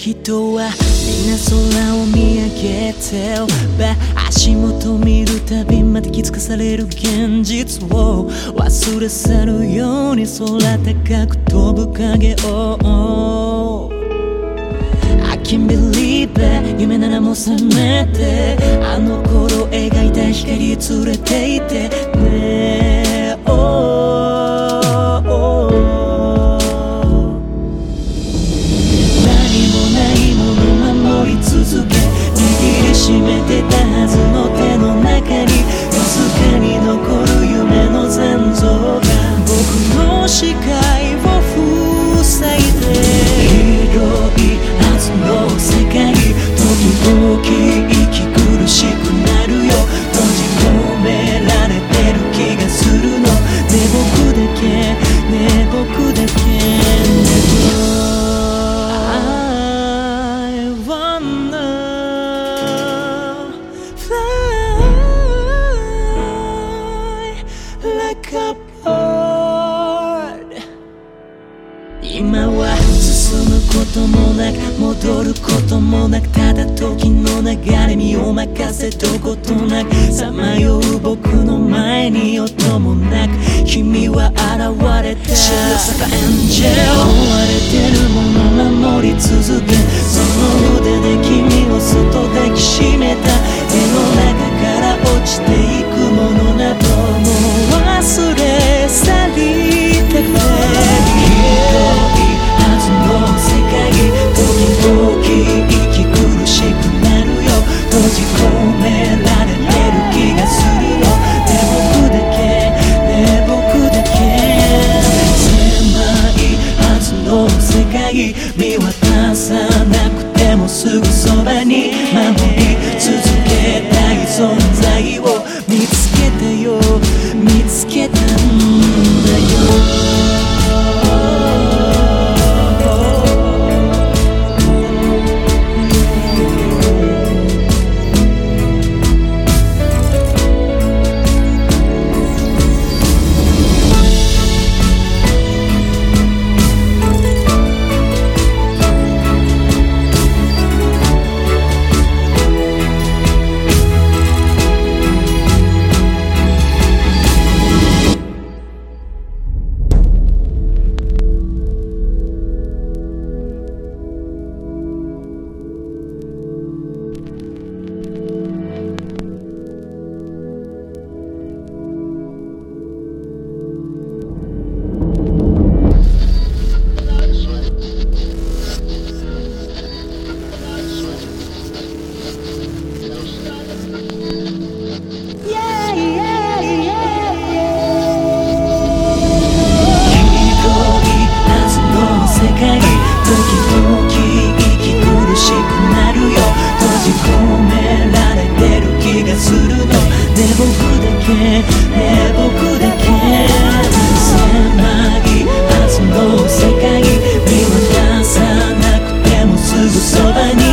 人はみんな空を見上げてば足元見るたびまた気づかされる現実を忘れ去るように空高く飛ぶ影を。I can believe it 夢ならもう覚めて。あの頃描いた光連れていて。ね oh しめてたはずの手の中にわずかに残る夢の残像が僕の視界。今は進むこともなく戻ることもなくただ時の流れ身を任せどことなくさまよう僕の前に音もなく君は現れた。知らエンジェル。追われてるもの守り続けその腕で君を外抱きしめた。絵の中から落ちてい見渡さなくてもすぐそばに時々息苦しくなるよ。閉じ込められてる気がするの。ね僕だけね僕だけ。狭いはずの世界。見渡さなくてもすぐそばに